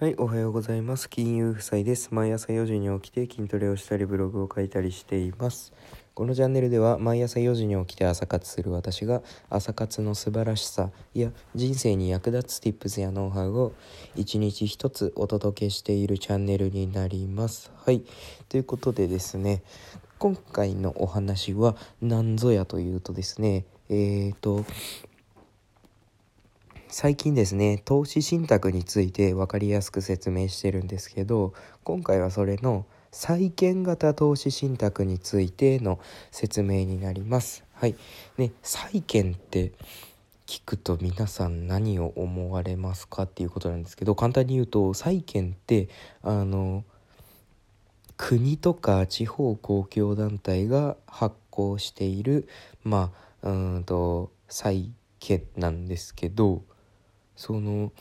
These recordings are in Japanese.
はい、おはようございます。金融夫妻です。毎朝4時に起きて筋トレをしたりブログを書いたりしています。このチャンネルでは毎朝4時に起きて朝活する私が朝活の素晴らしさや人生に役立つ tips やノウハウを一日一つお届けしているチャンネルになります。はい、ということでですね、今回のお話は何ぞやというとですね、えーと、最近ですね投資信託について分かりやすく説明してるんですけど今回はそれの債券型投資信託についての説明になります。はい。ね、債券って聞くと皆さん何を思われますかっていうことなんですけど簡単に言うと債券ってあの国とか地方公共団体が発行しているまあうんと債券なんですけどその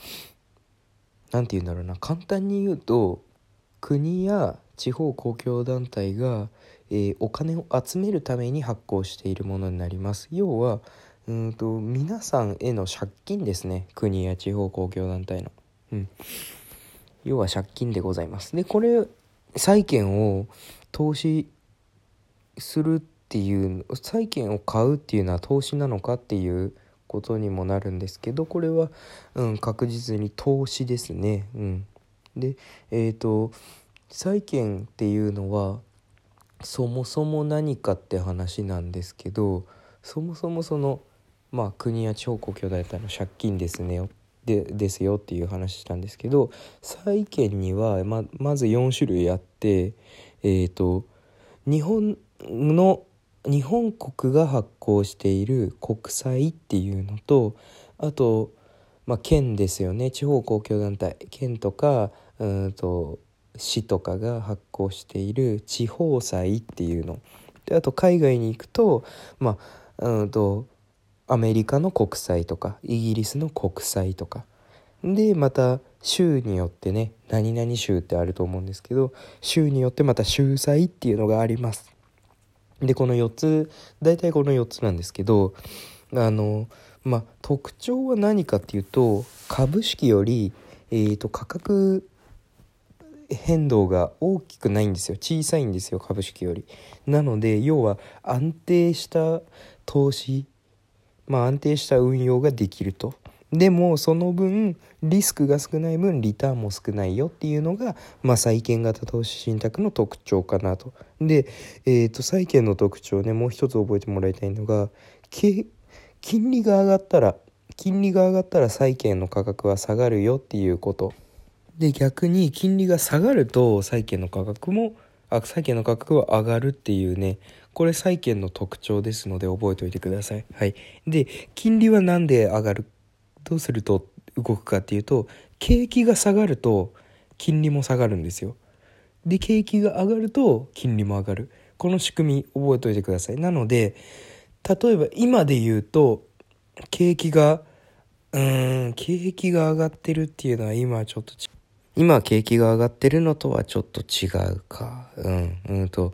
何て言うんだろうな簡単に言うと国や地方公共団体が、えー、お金を集めるために発行しているものになります。要はうんと皆さんへの借金ですね。国や地方公共団体の、うん、要は借金でございます。でこれ債券を投資するっていう債券を買うっていうのは投資なのかっていうことにもなるんですけどこれは、うん、確実に投資ですね。うん、でえ、ー、と債券っていうのはそもそも何かって話なんですけどそもそもそのまあ国や地方公共団体の借金ですねでですよっていう話したんですけど債券にはままず4種類あってえっ、ー、と日本の日本国が発行している国債っていうのとあと、まあ、県ですよね。地方公共団体。県とかうんと市とかが発行している地方債っていうの。であと海外に行くとまあうんとアメリカの国債とかイギリスの国債とか。でまた州によってね何々州ってあると思うんですけど州によってまた州債っていうのがあります。でこの4つ大体この4つなんですけどあのまあ特徴は何かっていうと株式より、えーと、価格変動が大きくないんですよ小さいんですよ株式より。なので要は安定した投資まあ安定した運用ができると。でもその分リスクが少ない分リターンも少ないよっていうのが、まあ、債券型投資信託の特徴かなと。で、えーと、債券の特徴ねもう一つ覚えてもらいたいのが金利が上がったら金利が上がったら債券の価格は下がるよっていうこと。で逆に金利が下がると債券の価格もあ債券の価格は上がるっていうねこれ債券の特徴ですので覚えておいてください。はい、で金利は何で上がるどうすると動くかっていうと景気が下がると金利も下がるんですよ。で景気が上がると金利も上がるこの仕組み覚えておいてください。なので例えば今で言うと景気がうーん景気が上がってるっていうのは今はちょっと今景気が上がってるのとはちょっと違うか。うん、うんと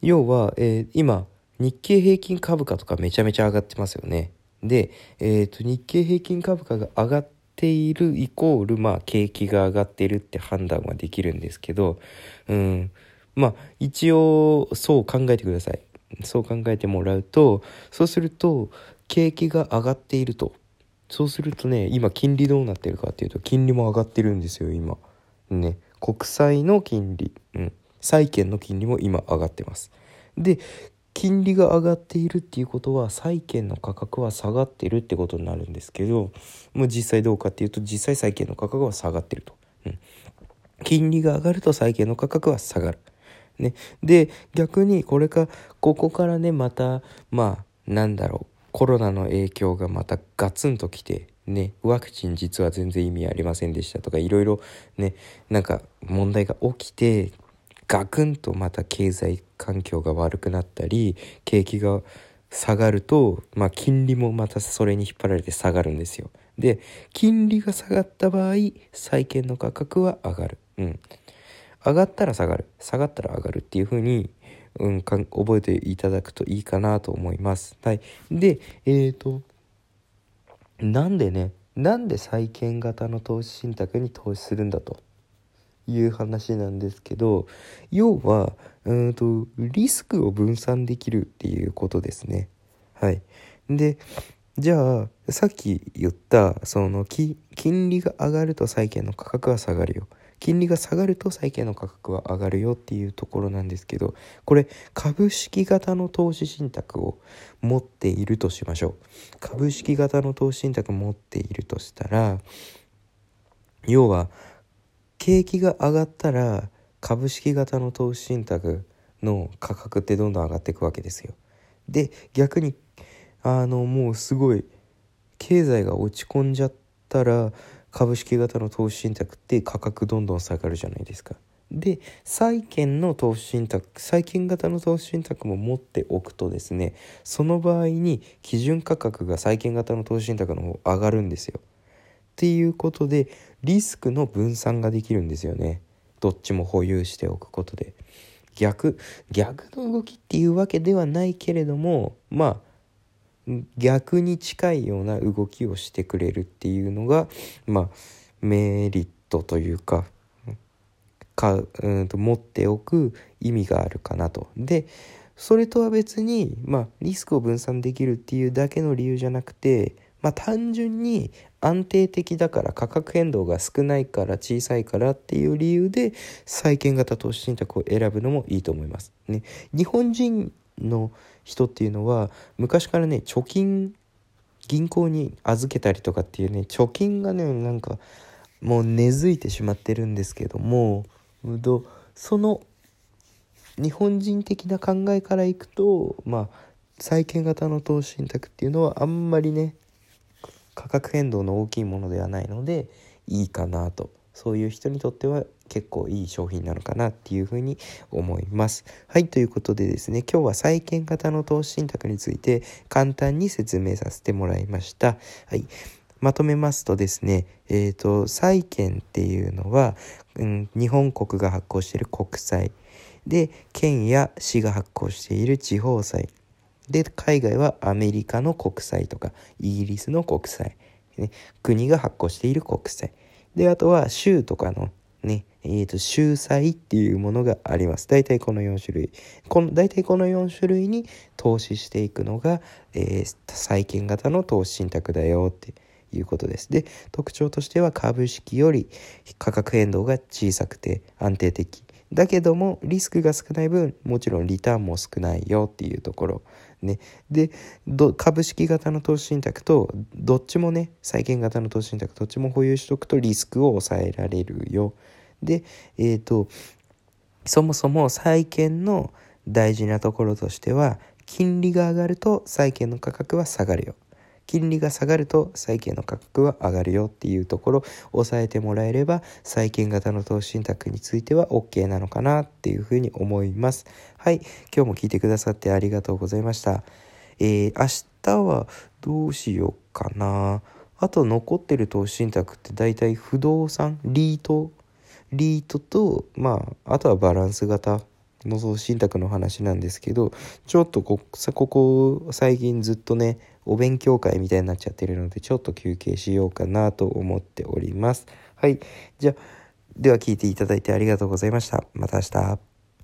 要は、えー、今日経平均株価とかめちゃめちゃ上がってますよね。で、えーと、日経平均株価が上がっているイコール、まあ、景気が上がっているって判断はできるんですけど、うん、まあ一応そう考えてください。そう考えてもらうとそうすると景気が上がっているとそうするとね今金利どうなってるかっていうと金利も上がってるんですよ今。ね国債の金利、うん、債券の金利も今上がってます。で金利が上がっているっていうことは債券の価格は下がってるってことになるんですけどもう実際どうかっていうと実際債券の価格は下がってると、うん、金利が上がると債券の価格は下がる、ね、で逆にこれかここからねまたまあなんだろうコロナの影響がまたガツンときてね、ワクチン実は全然意味ありませんでしたとかいろいろねなんか問題が起きてガクンとまた経済環境が悪くなったり景気が下がると、まあ、金利もまたそれに引っ張られて下がるんですよ。で金利が下がった場合債券の価格は上がる。うん、上がったら下がる下がったら上がるっていう風に、うん、か覚えていただくといいかなと思います。はい、でえっ、ー、となんでねなんで債券型の投資信託に投資するんだという話なんですけど要はうんとリスクを分散できるっていうことですね。はい、でじゃあさっき言ったその金利が上がると債券の価格は下がるよ。金利が下がると債券の価格は上がるよっていうところなんですけどこれ株式型の投資信託を持っているとしましょう株式型の投資信託を持っているとしたら要は景気が上がったら株式型の投資信託の価格ってどんどん上がっていくわけですよで逆にあのもうすごい経済が落ち込んじゃったら株式型の投資信託って価格どんどん下がるじゃないですか。で債券の投資信託債券型の投資信託も持っておくとですねその場合に基準価格が債券型の投資信託の方上がるんですよ。っていうことでリスクの分散ができるんですよねどっちも保有しておくことで逆逆の動きっていうわけではないけれどもまあ逆に近いような動きをしてくれるっていうのがまあメリットというかかうんと持っておく意味があるかなと。でそれとは別に、まあ、リスクを分散できるっていうだけの理由じゃなくて、まあ、単純に安定的だから価格変動が少ないから小さいからっていう理由で債券型投資信託を選ぶのもいいと思います。ね、日本人の人っていうのは昔からね貯金銀行に預けたりとかっていうね貯金がねなんかもう根付いてしまってるんですけどもその日本人的な考えからいくとまあ債券型の投資信託っていうのはあんまりね価格変動の大きいものではないのでいいかなとそういう人にとっては結構いい商品なのかなっていうふうに思います。はい、ということでですね、今日は債券型の投資信託について簡単に説明させてもらいました。はい。まとめますとですね、えっ、ー、と、債券っていうのは、うん、日本国が発行している国債。で、県や市が発行している地方債。で、海外はアメリカの国債とか、イギリスの国債。ね、国が発行している国債。で、あとは州とかのね、えーと、秀才っていうものがあります。大体この4種類。この大体この4種類に投資していくのが、えー、債券型の投資信託だよっていうことです。で、特徴としては株式より価格変動が小さくて安定的。だけどもリスクが少ない分もちろんリターンも少ないよっていうところ。ね、で株式型の投資信託とどっちもね債券型の投資信託どっちも保有しとくとリスクを抑えられるよ。で、えっ、ー、と、そもそも債券の大事なところとしては、金利が上がると債券の価格は下がるよ。金利が下がると債券の価格は上がるよっていうところを押さえてもらえれば債券型の投資信託については OK なのかなっていうふうに思います。はい、今日も聞いてくださってありがとうございました。えー、明日はどうしようかな。あと残ってる投資信託って大体不動産、リートリートと、まあ、あとはバランス型のそう信託の話なんですけどちょっとこここ最近ずっとねお勉強会みたいになっちゃってるのでちょっと休憩しようかなと思っております。はい。じゃあでは聞いていただいてありがとうございました。また明日。